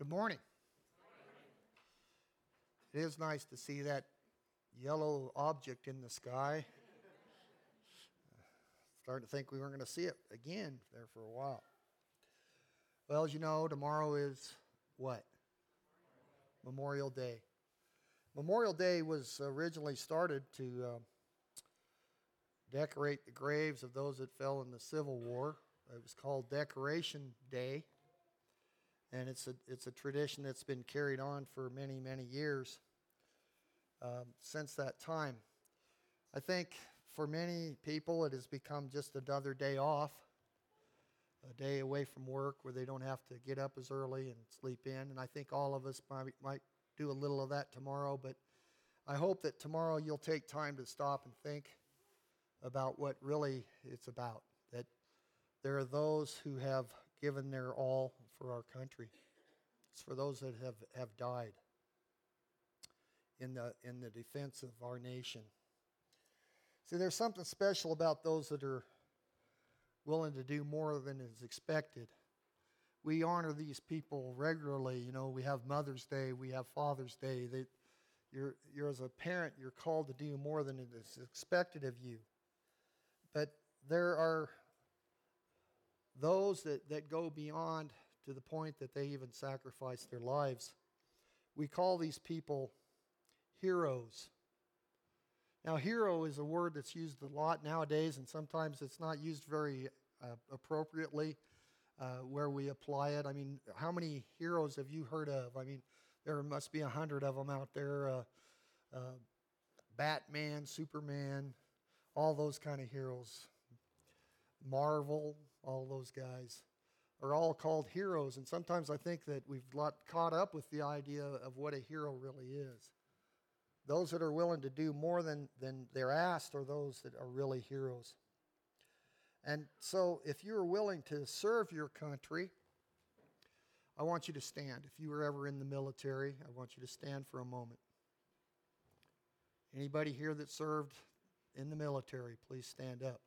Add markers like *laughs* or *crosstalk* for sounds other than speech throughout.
Good morning. It is nice to see that yellow object in the sky. Starting to think we weren't going to see it again there for a while. Well, as you know, tomorrow is what? Memorial Day. Memorial Day was originally started to uh, decorate the graves of those that fell in the Civil War. It was called Decoration Day and it's a it's a tradition that's been carried on for many many years um, since that time. I think for many people it has become just another day off, a day away from work where they don't have to get up as early and sleep in. And I think all of us might, might do a little of that tomorrow, but I hope that tomorrow you'll take time to stop and think about what really it's about. That there are those who have given their all for our country. It's for those that have, have died in the, in the defense of our nation. See, there's something special about those that are willing to do more than is expected. We honor these people regularly. You know, we have Mother's Day, we have Father's Day. They, you're, you're as a parent, you're called to do more than is expected of you. But there are those that, that go beyond to the point that they even sacrifice their lives. We call these people heroes. Now, hero is a word that's used a lot nowadays, and sometimes it's not used very uh, appropriately uh, where we apply it. I mean, how many heroes have you heard of? I mean, there must be a hundred of them out there. Uh, uh Batman, Superman, all those kind of heroes. Marvel, all those guys are all called heroes. And sometimes I think that we've caught up with the idea of what a hero really is. Those that are willing to do more than, than they're asked are those that are really heroes. And so, if you're willing to serve your country, I want you to stand. If you were ever in the military, I want you to stand for a moment. Anybody here that served in the military, please stand up.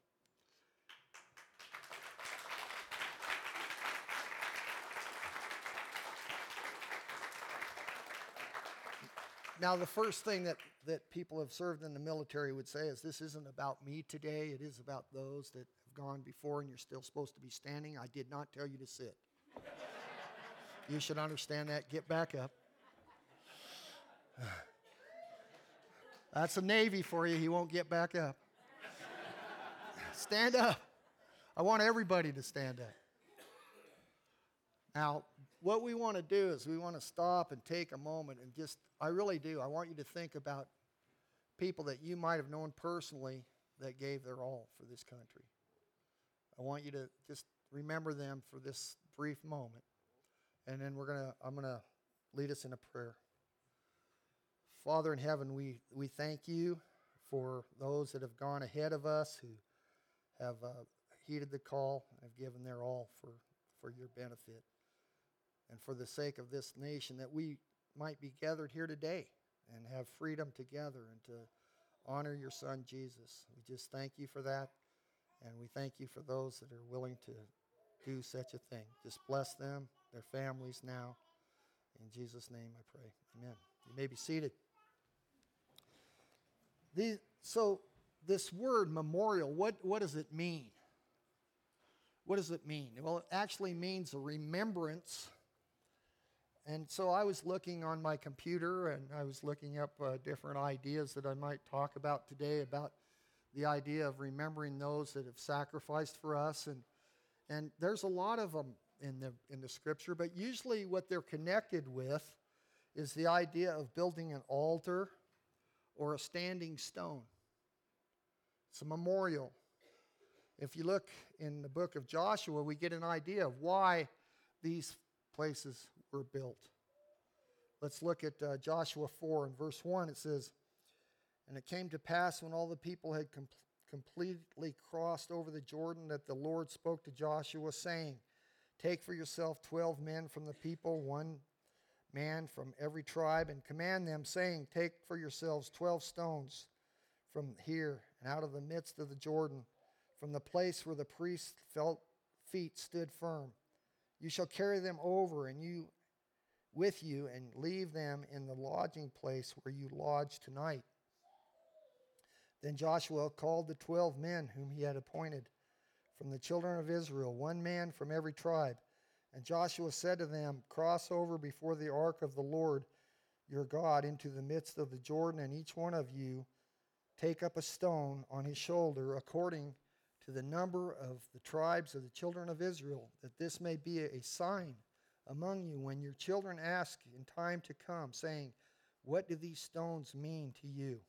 Now, the first thing that, that people have served in the military would say is this isn't about me today. It is about those that have gone before and you're still supposed to be standing. I did not tell you to sit. you should understand that. Get back up. *sighs* That's a Navy for you. He won't get back up. stand up. I want everybody to stand up. Now, what we want to do is we want to stop and take a moment and just, I really do, I want you to think about people that you might have known personally that gave their all for this country. I want you to just remember them for this brief moment. And then we're going to, I'm going to lead us in a prayer. Father in heaven, we, we thank you for those that have gone ahead of us who have uh, heeded the call and have given their all for, for your benefit and for the sake of this nation that we might be gathered here today and have freedom together and to honor your son Jesus. We just thank you for that. And we thank you for those that are willing to do such a thing. Just bless them, their families now. In Jesus' name I pray. Amen. You may be seated. The, so, this word memorial, what, what does it mean? What does it mean? Well, it actually means a remembrance and so I was looking on my computer and I was looking up uh, different ideas that I might talk about today about the idea of remembering those that have sacrificed for us. And, and there's a lot of them in the, in the scripture, but usually what they're connected with is the idea of building an altar or a standing stone. It's a memorial. If you look in the book of Joshua, we get an idea of why these places were built. Let's look at uh, Joshua 4 and verse 1. It says, And it came to pass when all the people had com- completely crossed over the Jordan that the Lord spoke to Joshua, saying, Take for yourself twelve men from the people, one man from every tribe, and command them, saying, Take for yourselves twelve stones from here and out of the midst of the Jordan, from the place where the priest's felt feet stood firm you shall carry them over, and you with you and leave them in the lodging place where you lodge tonight. Then Joshua called the twelve men whom he had appointed from the children of Israel, one man from every tribe. And Joshua said to them, Cross over before the ark of the Lord your God into the midst of the Jordan, and each one of you take up a stone on his shoulder according to the number of the tribes of the children of Israel, that this may be a sign among you when your children ask in time to come, saying, What do these stones mean to you?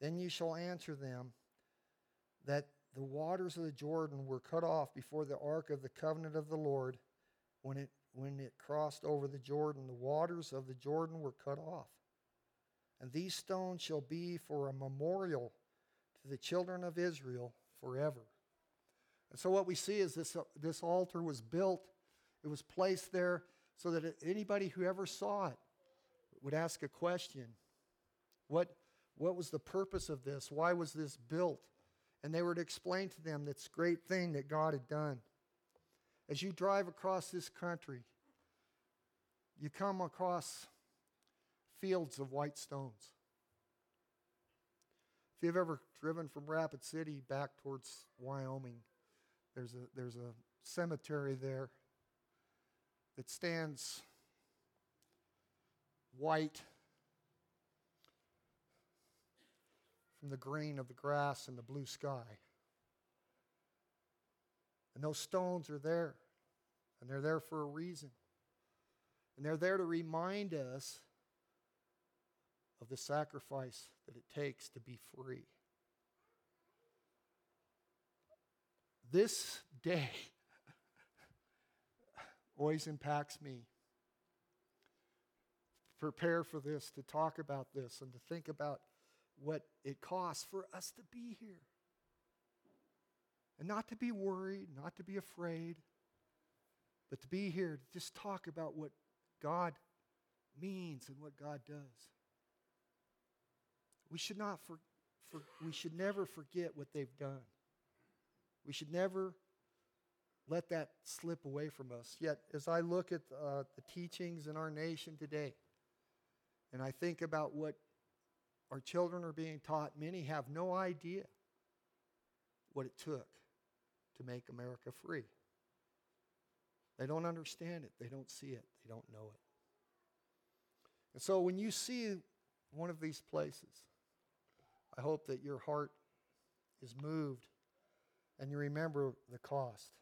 Then you shall answer them that the waters of the Jordan were cut off before the ark of the covenant of the Lord. When it when it crossed over the Jordan the waters of the Jordan were cut off. And these stones shall be for a memorial to the children of Israel forever. And so what we see is this this altar was built it was placed there so that anybody who ever saw it would ask a question what what was the purpose of this why was this built and they were to explain to them this great thing that God had done. As you drive across this country, you come across fields of white stones. If you've ever driven from Rapid City back towards Wyoming, there's a, there's a cemetery there that stands white from the green of the grass and the blue sky. And those stones are there, and they're there for a reason. And they're there to remind us of the sacrifice that it takes to be free. This day always impacts me. Prepare for this, to talk about this, and to think about what it costs for us to be here. And not to be worried, not to be afraid, but to be here to just talk about what God means and what God does. We should not for, for, we should never forget what they've done. We should never let that slip away from us. Yet, as I look at uh, the teachings in our nation today, and I think about what our children are being taught, many have no idea what it took to make America free. They don't understand it, they don't see it, they don't know it. And so when you see one of these places, I hope that your heart is moved and you remember the cost.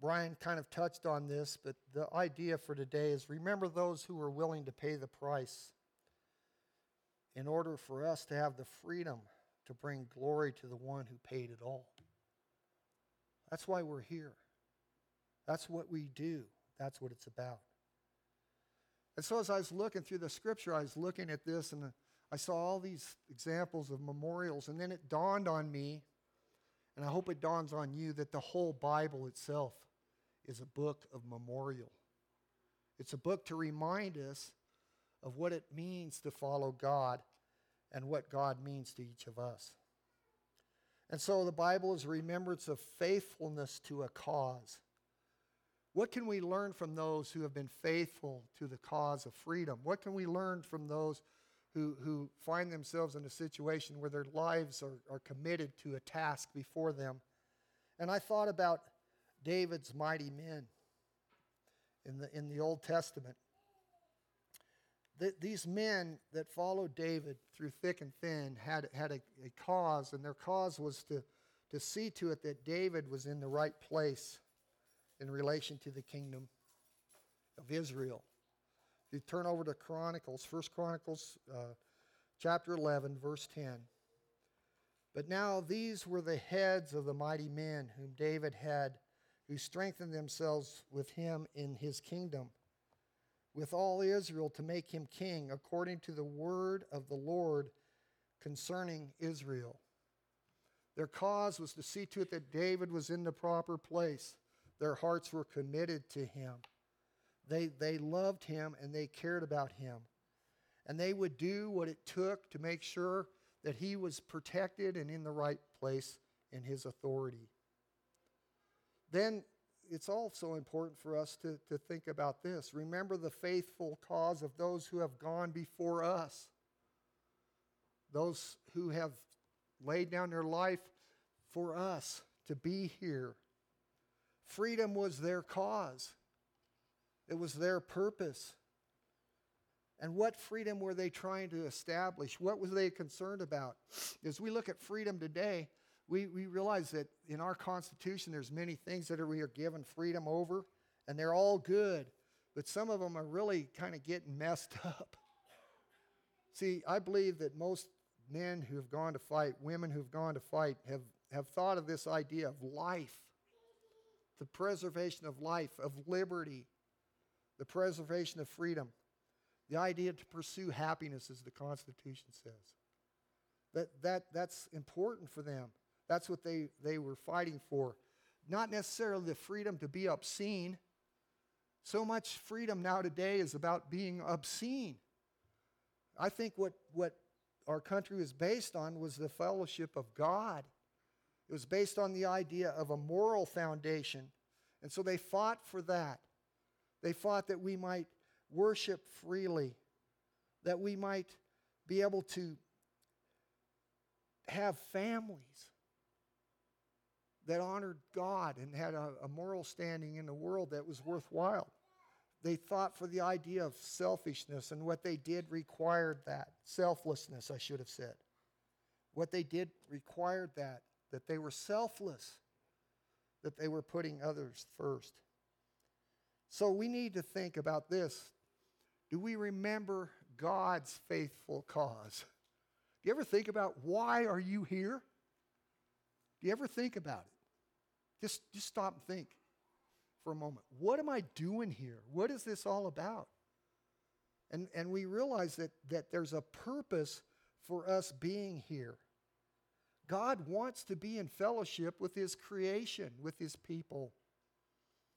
Brian kind of touched on this, but the idea for today is remember those who were willing to pay the price in order for us to have the freedom to bring glory to the one who paid it all. That's why we're here. That's what we do. That's what it's about. And so, as I was looking through the scripture, I was looking at this and I saw all these examples of memorials, and then it dawned on me, and I hope it dawns on you, that the whole Bible itself is a book of memorial. It's a book to remind us of what it means to follow God and what God means to each of us. And so the Bible is a remembrance of faithfulness to a cause. What can we learn from those who have been faithful to the cause of freedom? What can we learn from those who, who find themselves in a situation where their lives are, are committed to a task before them? And I thought about David's mighty men in the, in the Old Testament these men that followed David through thick and thin had, had a, a cause, and their cause was to, to see to it that David was in the right place in relation to the kingdom of Israel. If you turn over to Chronicles, First Chronicles uh, chapter 11, verse 10. But now these were the heads of the mighty men whom David had, who strengthened themselves with him in his kingdom with all Israel to make him king according to the word of the Lord concerning Israel. Their cause was to see to it that David was in the proper place. Their hearts were committed to him. They, they loved him and they cared about him. And they would do what it took to make sure that he was protected and in the right place in his authority. Then it's also important for us to, to think about this. Remember the faithful cause of those who have gone before us, those who have laid down their life for us to be here. Freedom was their cause, it was their purpose. And what freedom were they trying to establish? What was they concerned about? As we look at freedom today, we, we realize that in our Constitution, there's many things that we are given freedom over, and they're all good, but some of them are really kind of getting messed *laughs* up. See, I believe that most men who have gone to fight, women who've gone to fight, have, have thought of this idea of life, the preservation of life, of liberty, the preservation of freedom. The idea to pursue happiness, as the Constitution says. That, that, that's important for them. That's what they, they were fighting for. Not necessarily the freedom to be obscene. So much freedom now today is about being obscene. I think what, what our country was based on was the fellowship of God. It was based on the idea of a moral foundation. And so they fought for that. They fought that we might worship freely, that we might be able to have families that honored God and had a, a, moral standing in the world that was worthwhile. They thought for the idea of selfishness, and what they did required that. Selflessness, I should have said. What they did required that, that they were selfless, that they were putting others first. So we need to think about this do we remember God's faithful cause? Do you ever think about why are you here? Do you ever think about it? Just, just stop and think for a moment. What am I doing here? What is this all about? And, and we realize that, that there's a purpose for us being here. God wants to be in fellowship with his creation, with his people.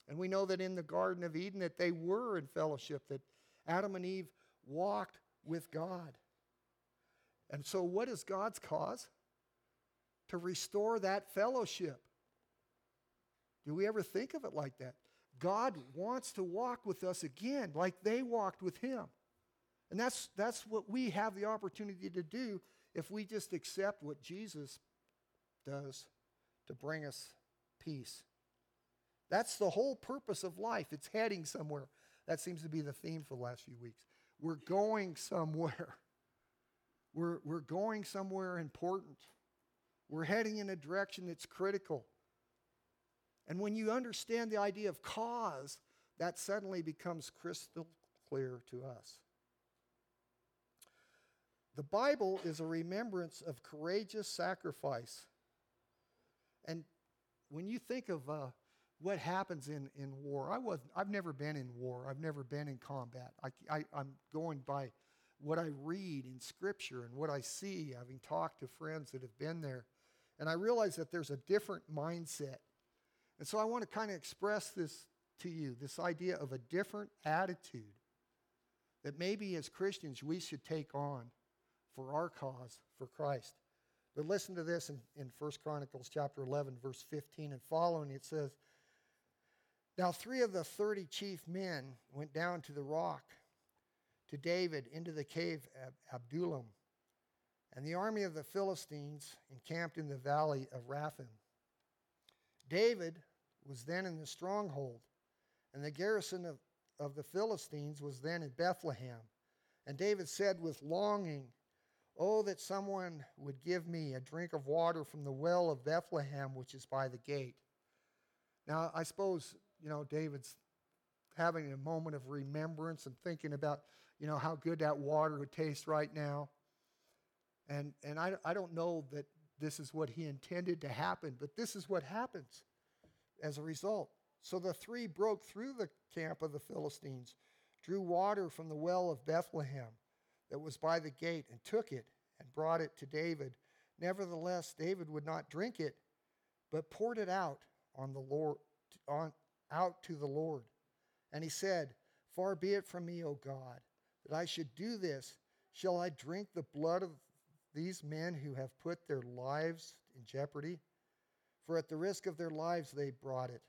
And we know that in the Garden of Eden that they were in fellowship, that Adam and Eve walked with God. And so, what is God's cause? To restore that fellowship. Do we ever think of it like that? God wants to walk with us again, like they walked with Him. And that's, that's what we have the opportunity to do if we just accept what Jesus does to bring us peace. That's the whole purpose of life. It's heading somewhere. That seems to be the theme for the last few weeks. We're going somewhere. *laughs* We're, we're going somewhere important. We're heading in a direction that's critical. And when you understand the idea of cause, that suddenly becomes crystal clear to us. The Bible is a remembrance of courageous sacrifice. And when you think of uh, what happens in, in war. I was, I've never been in war. I've never been in combat. I, I, I'm going by what I read in Scripture and what I see, having talked to friends that have been there. And I realize that there's a different mindset. And so I want to kind of express this to you this idea of a different attitude that maybe as Christians we should take on for our cause, for Christ. But listen to this in, in 1 Chronicles chapter 11, verse 15 and following. It says, now, three of the 30 chief men went down to the rock to David into the cave of Adullam, and the army of the Philistines encamped in the valley of Rephaim. David was then in the stronghold, and the garrison of, of the Philistines was then in Bethlehem. And David said with longing, Oh, that someone would give me a drink of water from the well of Bethlehem, which is by the gate. Now, I suppose you know, David's having a moment of remembrance and thinking about, you know, how good that water would taste right now. And, and I, I don't know that this is what he intended to happen, but this is what happens as a result. So the three broke through the camp of the Philistines, drew water from the well of Bethlehem that was by the gate, and took it and brought it to David. Nevertheless, David would not drink it, but poured it out on the Lord on, out to the Lord. And he said, Far be it from me, O God, that I should do this. Shall I drink the blood of these men who have put their lives in jeopardy? For at the risk of their lives they brought it.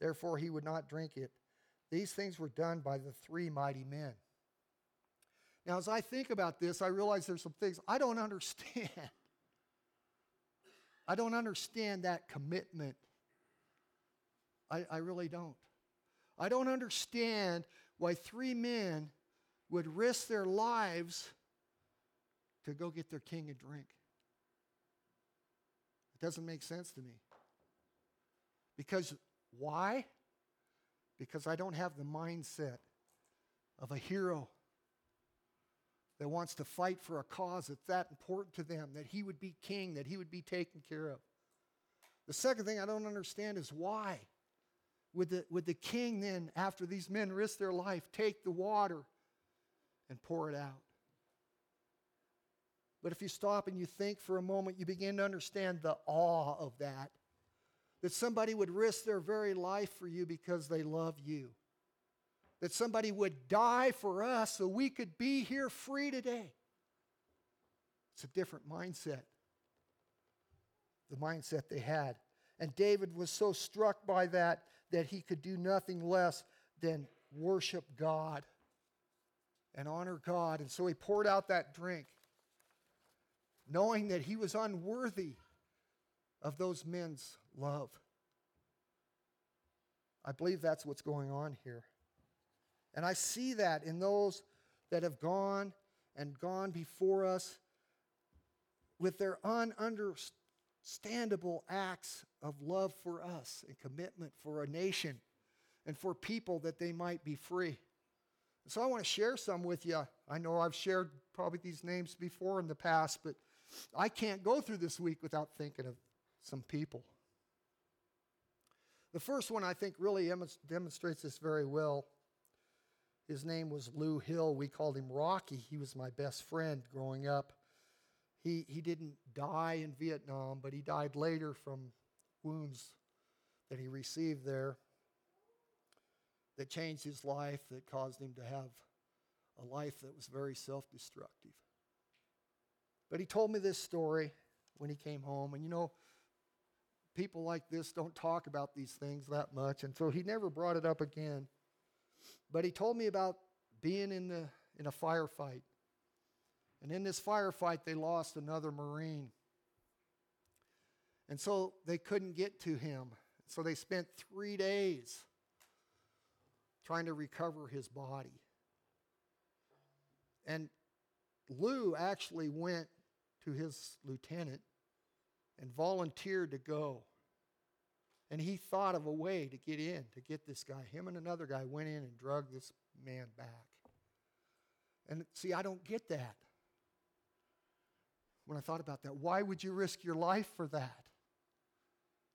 Therefore, he would not drink it. These things were done by the three mighty men. Now, as I think about this, I realize there's some things I don't *laughs* understand. I don't understand that commitment. I, I really don't. I don't understand why three men would risk their lives to go get their king a drink. It doesn't make sense to me. Because why? Because I don't have the mindset of a hero that wants to fight for a cause that's that important to them, that he would be king, that he would be taken care of. The second thing I don't understand is why would the, would the king then, after these men risk their life, take the water and pour it out? But if you stop and you think for a moment, you begin to understand the awe of that. That somebody would risk their very life for you because they love you that somebody would die for us so we could be here free today. It's a different mindset. The mindset they had. And David was so struck by that that he could do nothing less than worship God and honor God. And so he poured out that drink, knowing that he was unworthy of those men's love. I believe that's what's going on here. And I see that in those that have gone and gone before us with their ununderstandable acts of love for us and commitment for a nation and for people that they might be free. So I want to share some with you. I know I've shared probably these names before in the past, but I can't go through this week without thinking of some people. The first one I think really demonstrates this very well his name was Lou Hill. We called him Rocky. He was my best friend growing up. He, he didn't die in Vietnam, but he died later from wounds that he received there that changed his life, that caused him to have a life that was very self destructive. But he told me this story when he came home. And you know, people like this don't talk about these things that much. And so he never brought it up again. But he told me about being in, the, in a firefight. And in this firefight, they lost another Marine. And so they couldn't get to him. So they spent three days trying to recover his body. And Lou actually went to his lieutenant and volunteered to go. And he thought of a way to get in, to get this guy. Him and another guy went in and drug this man back. And see, I don't get that. When I thought about that, why would you risk your life for that?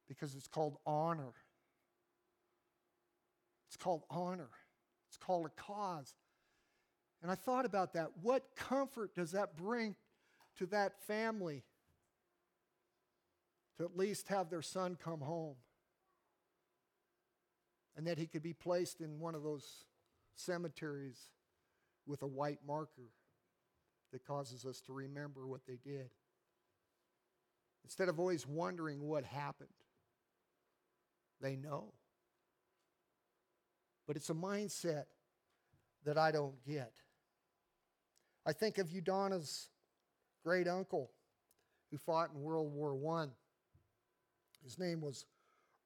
Because it's called honor. It's called honor. It's called a cause. And I thought about that. What comfort does that bring to that family to at least have their son come home? and that he could be placed in one of those cemeteries with a white marker that causes us to remember what they did. Instead of always wondering what happened, they know. But it's a mindset that I don't get. I think of Udonna's great uncle who fought in World War I. His name was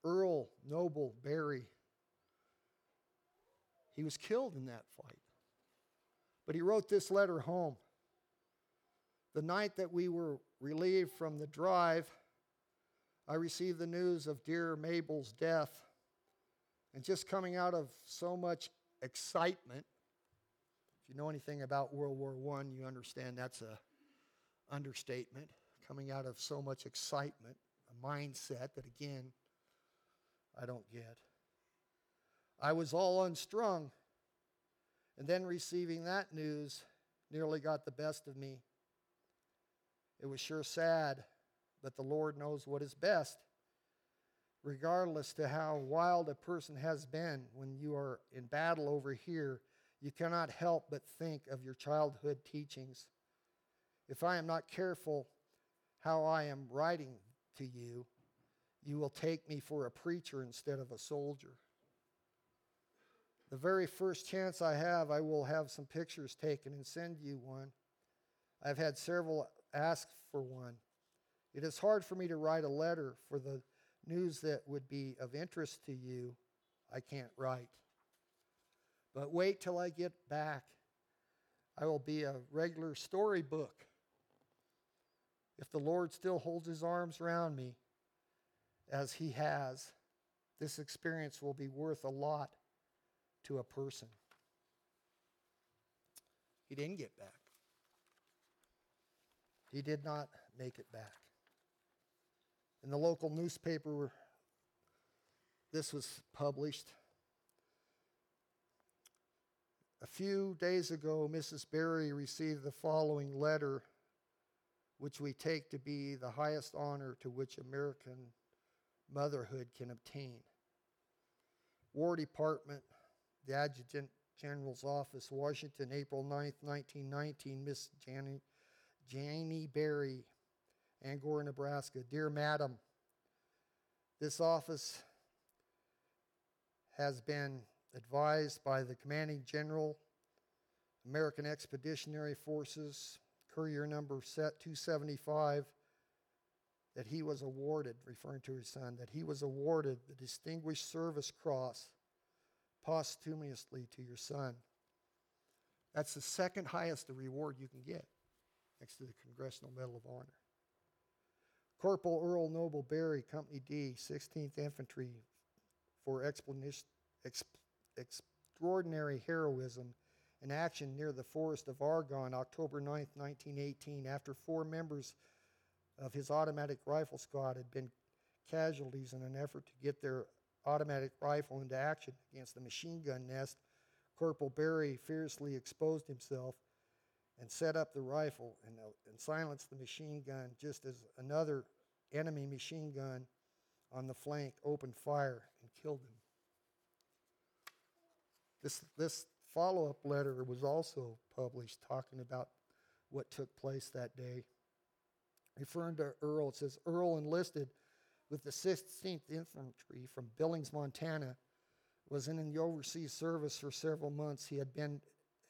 Earl Noble Berry. He was killed in that fight. But he wrote this letter home. The night that we were relieved from the drive, I received the news of dear Mabel's death. And just coming out of so much excitement, if you know anything about World War I, you understand that's a understatement. Coming out of so much excitement, a mindset that again, I don't get. I was all unstrung. And then receiving that news nearly got the best of me. It was sure sad, but the Lord knows what is best. Regardless to how wild a person has been when you are in battle over here, you cannot help but think of your childhood teachings. If I am not careful how I am writing to you, you will take me for a preacher instead of a soldier. The very first chance I have, I will have some pictures taken and send you one. I've had several ask for one. It is hard for me to write a letter for the news that would be of interest to you. I can't write. But wait till I get back. I will be a regular storybook. If the Lord still holds his arms around me, as he has, this experience will be worth a lot to a person. He didn't get back. He did not make it back. In the local newspaper, this was published. A few days ago, Mrs. Berry received the following letter, which we take to be the highest honor to which American motherhood can obtain. War Department, the Adjutant General's Office, Washington, April 9th, 1919, Miss Janie, Janie Berry, Angora, Nebraska. Dear Madam, this office has been advised by the commanding general, American Expeditionary Forces, courier number set 275, that he was awarded, referring to his son, that he was awarded the Distinguished Service Cross posthumously to your son. That's the second highest reward you can get, next to the Congressional Medal of Honor. Corporal Earl Noble Berry, Company D, 16th Infantry, for extraordinary heroism in action near the forest of Argonne, October 9, 1918, after four members of his automatic rifle squad had been casualties in an effort to get their automatic rifle into action against the machine gun nest, Corporal Berry fiercely exposed himself and set up the rifle and, uh, and silenced the machine gun just as another enemy machine gun on the flank opened fire and killed him. This, this follow up letter was also published talking about what took place that day. Referring to Earl, it says Earl enlisted with the 16th Infantry from Billings, Montana, was in the overseas service for several months. He had been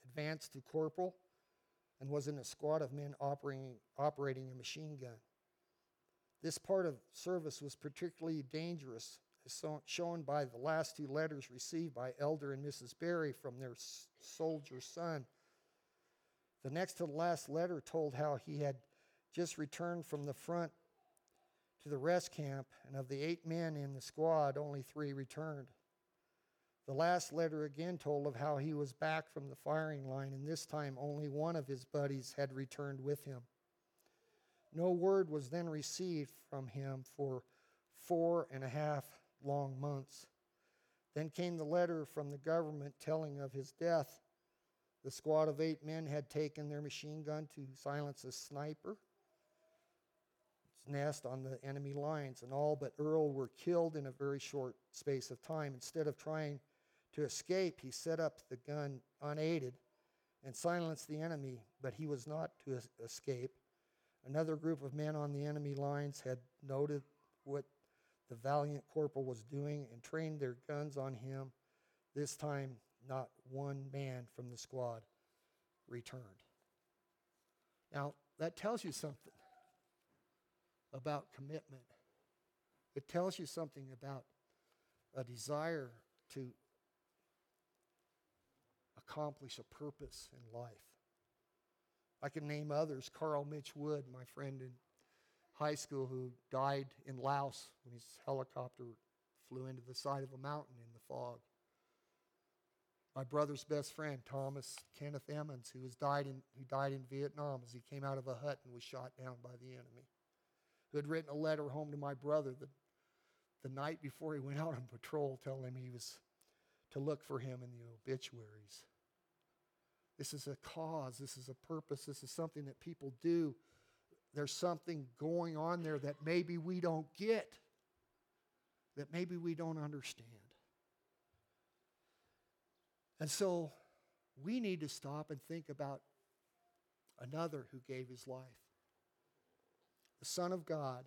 advanced to corporal and was in a squad of men operating, operating a machine gun. This part of service was particularly dangerous, as shown by the last two letters received by Elder and Mrs. Berry from their soldier son. The next to the last letter told how he had just returned from the front to the rest camp, and of the eight men in the squad, only three returned. The last letter again told of how he was back from the firing line, and this time only one of his buddies had returned with him. No word was then received from him for four and a half long months. Then came the letter from the government telling of his death. The squad of eight men had taken their machine gun to silence a sniper nest on the enemy lines, and all but Earl were killed in a very short space of time. Instead of trying to escape, he set up the gun unaided and silenced the enemy, but he was not to escape. Another group of men on the enemy lines had noted what the valiant corporal was doing and trained their guns on him. This time, not one man from the squad returned. Now, that tells you something about commitment. It tells you something about a desire to accomplish a purpose in life. I can name others. Carl Mitch Wood, my friend in high school, who died in Laos when his helicopter flew into the side of a mountain in the fog. My brother's best friend, Thomas Kenneth Emmons, who, was died in, who died in Vietnam as he came out of a hut and was shot down by the enemy who had written a letter home to my brother the, the night before he went out on patrol, telling him he was to look for him in the obituaries. This is a cause, this is a purpose, this is something that people do. There's something going on there that maybe we don't get, that maybe we don't understand. And so we need to stop and think about another who gave his life the Son of God.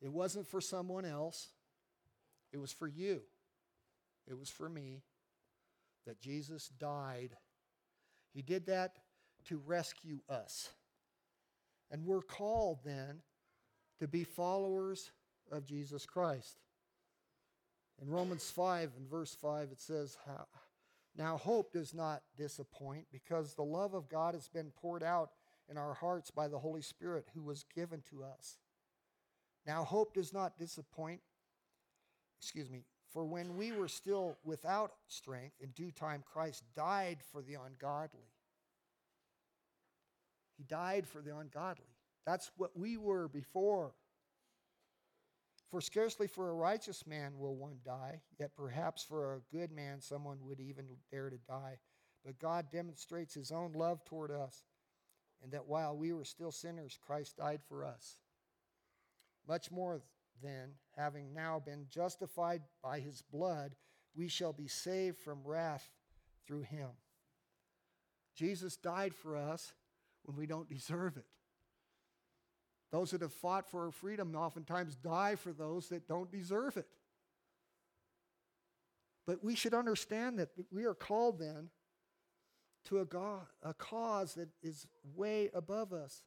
It wasn't for someone else, it was for you. it was for me, that Jesus died. He did that to rescue us. And we're called then to be followers of Jesus Christ. In Romans 5 and verse 5, it says, Now hope does not disappoint because the love of God has been poured out in our hearts by the Holy Spirit who was given to us. Now hope does not disappoint, excuse me, for when we were still without strength, in due time Christ died for the ungodly. He died for the ungodly. That's what we were before. For scarcely for a righteous man will one die, yet perhaps for a good man someone would even dare to die. But God demonstrates his own love toward us, and that while we were still sinners, Christ died for us. Much more then, having now been justified by his blood, we shall be saved from wrath through him. Jesus died for us when we don't deserve it. Those that have fought for our freedom oftentimes die for those that don't deserve it. But we should understand that we are called then to a, God, a cause that is way above us.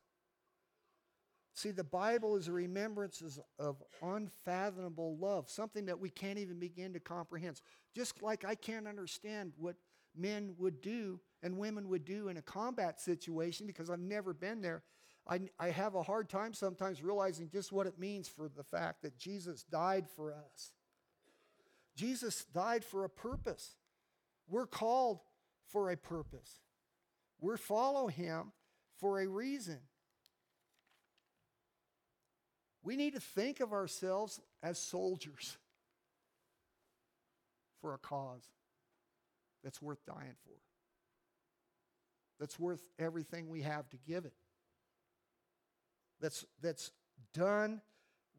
See, the Bible is a remembrance of unfathomable love, something that we can't even begin to comprehend. Just like I can't understand what men would do and women would do in a combat situation because I've never been there. I, I have a hard time sometimes realizing just what it means for the fact that Jesus died for us. Jesus died for a purpose. We're called for a purpose. We follow him for a reason. We need to think of ourselves as soldiers for a cause that's worth dying for, that's worth everything we have to give it that's, that's done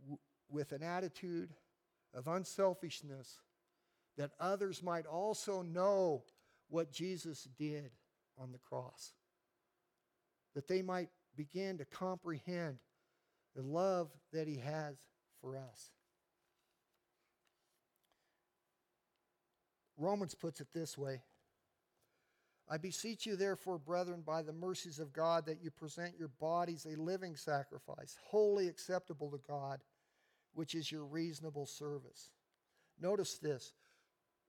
w- with an attitude of unselfishness that others might also know what Jesus did on the cross. That they might begin to comprehend the love that he has for us. Romans puts it this way I beseech you, therefore, brethren, by the mercies of God, that you present your bodies a living sacrifice, wholly acceptable to God, which is your reasonable service. Notice this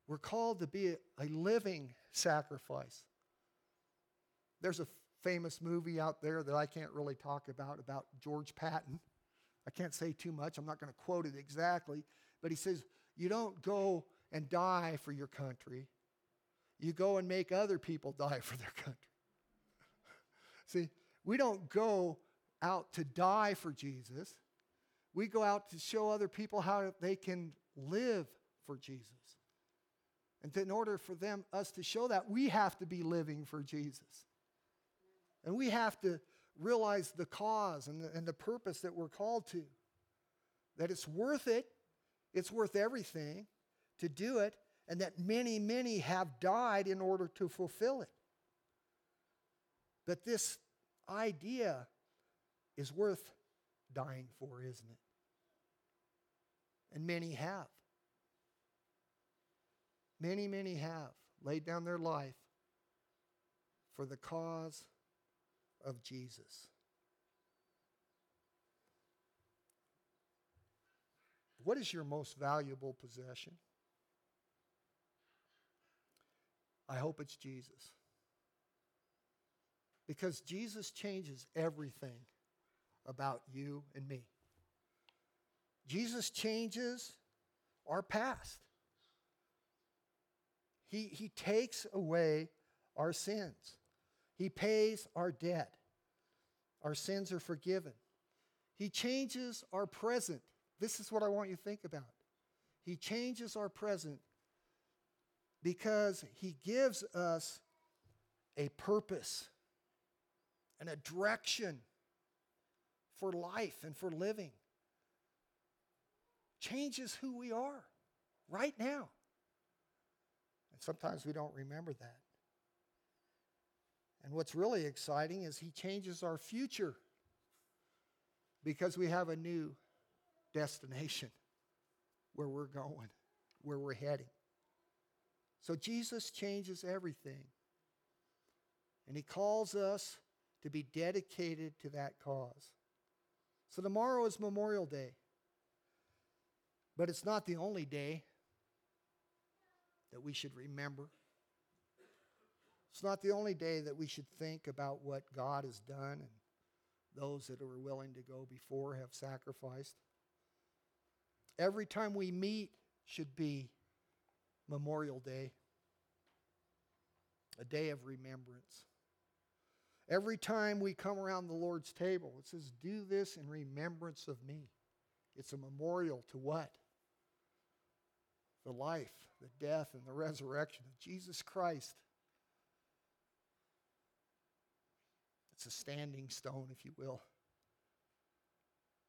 we're called to be a, living sacrifice. There's a famous movie out there that I can't really talk about, about George Patton. I can't say too much, I'm not going to quote it exactly, but he says, You don't go and die for your country you go and make other people *laughs* die for their country. *laughs* See, we don't go out to die for Jesus. We go out to show other people how they can live for Jesus. And in order for them, us to show that, we have to be living for Jesus. And we have to realize the cause and the, and the purpose that we're called to. That it's worth it, it's worth everything to do it, and that many, many have died in order to fulfill it. But this idea is worth dying for, isn't it? And many have. Many, many have laid down their life for the cause of Jesus. What is your most valuable possession? I hope it's Jesus. Because Jesus changes everything about you and me. Jesus changes our past. He, he takes away our sins. He pays our debt. Our sins are forgiven. He changes our present. This is what I want you to think about. He changes our present because he gives us a purpose and a direction for life and for living. Changes who we are right now. And sometimes we don't remember that. And what's really exciting is he changes our future because we have a new destination *laughs* where we're going, where we're heading. So Jesus changes everything. And he calls us to be dedicated to that cause. So tomorrow is Memorial Day. But it's not the only day that we should remember. It's not the only day that we should think about what God has done and those that are willing to go before have sacrificed. Every time we meet should be Memorial Day, a day of remembrance. Every time we come around the Lord's table, it says, Do this in remembrance of me. It's a memorial to what? The life, the death, and the resurrection of Jesus Christ. It's a standing stone, if you will,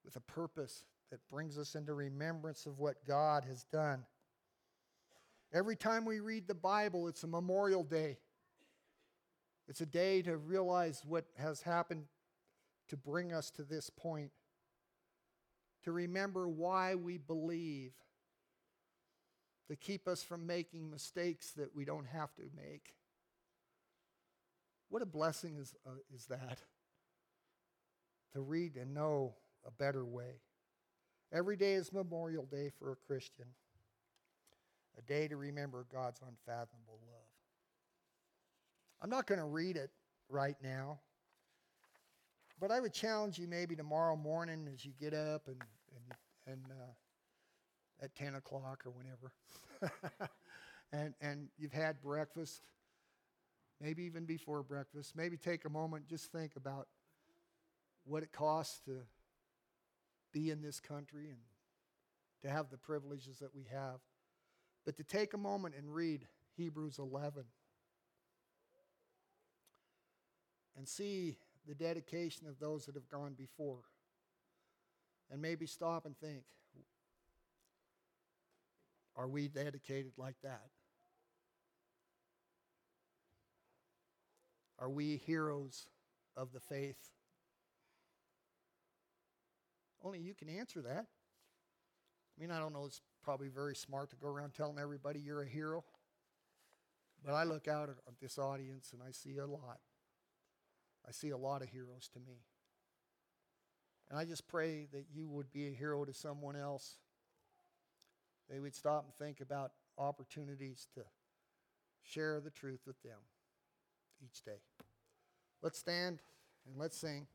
with a purpose that brings us into remembrance of what God has done. Every time we read the Bible, it's a memorial day. It's a day to realize what has happened to bring us to this point, to remember why we believe, to keep us from making mistakes that we don't have to make. What a blessing is, uh, is that to read and know a better way. Every day is Memorial Day for a Christian, a day to remember God's unfathomable love. I'm not going to read it right now, but I would challenge you maybe tomorrow morning as you get up and, and, and uh, at 10 o'clock or whenever, *laughs* and, and you've had breakfast maybe even before breakfast. Maybe take a moment, just think about what it costs to be in this country and to have the privileges that we have. But to take a moment and read Hebrews 11 and see the dedication of those that have gone before. And maybe stop and think are we dedicated like that? Are we heroes of the faith? Only you can answer that. I mean, I don't know, it's probably very smart to go around telling everybody you're a hero. But I look out at this audience and I see a lot. I see a lot of heroes to me. And I just pray that you would be a hero to someone else. They would stop and think about opportunities to share the truth with them each day. Let's stand and let's sing.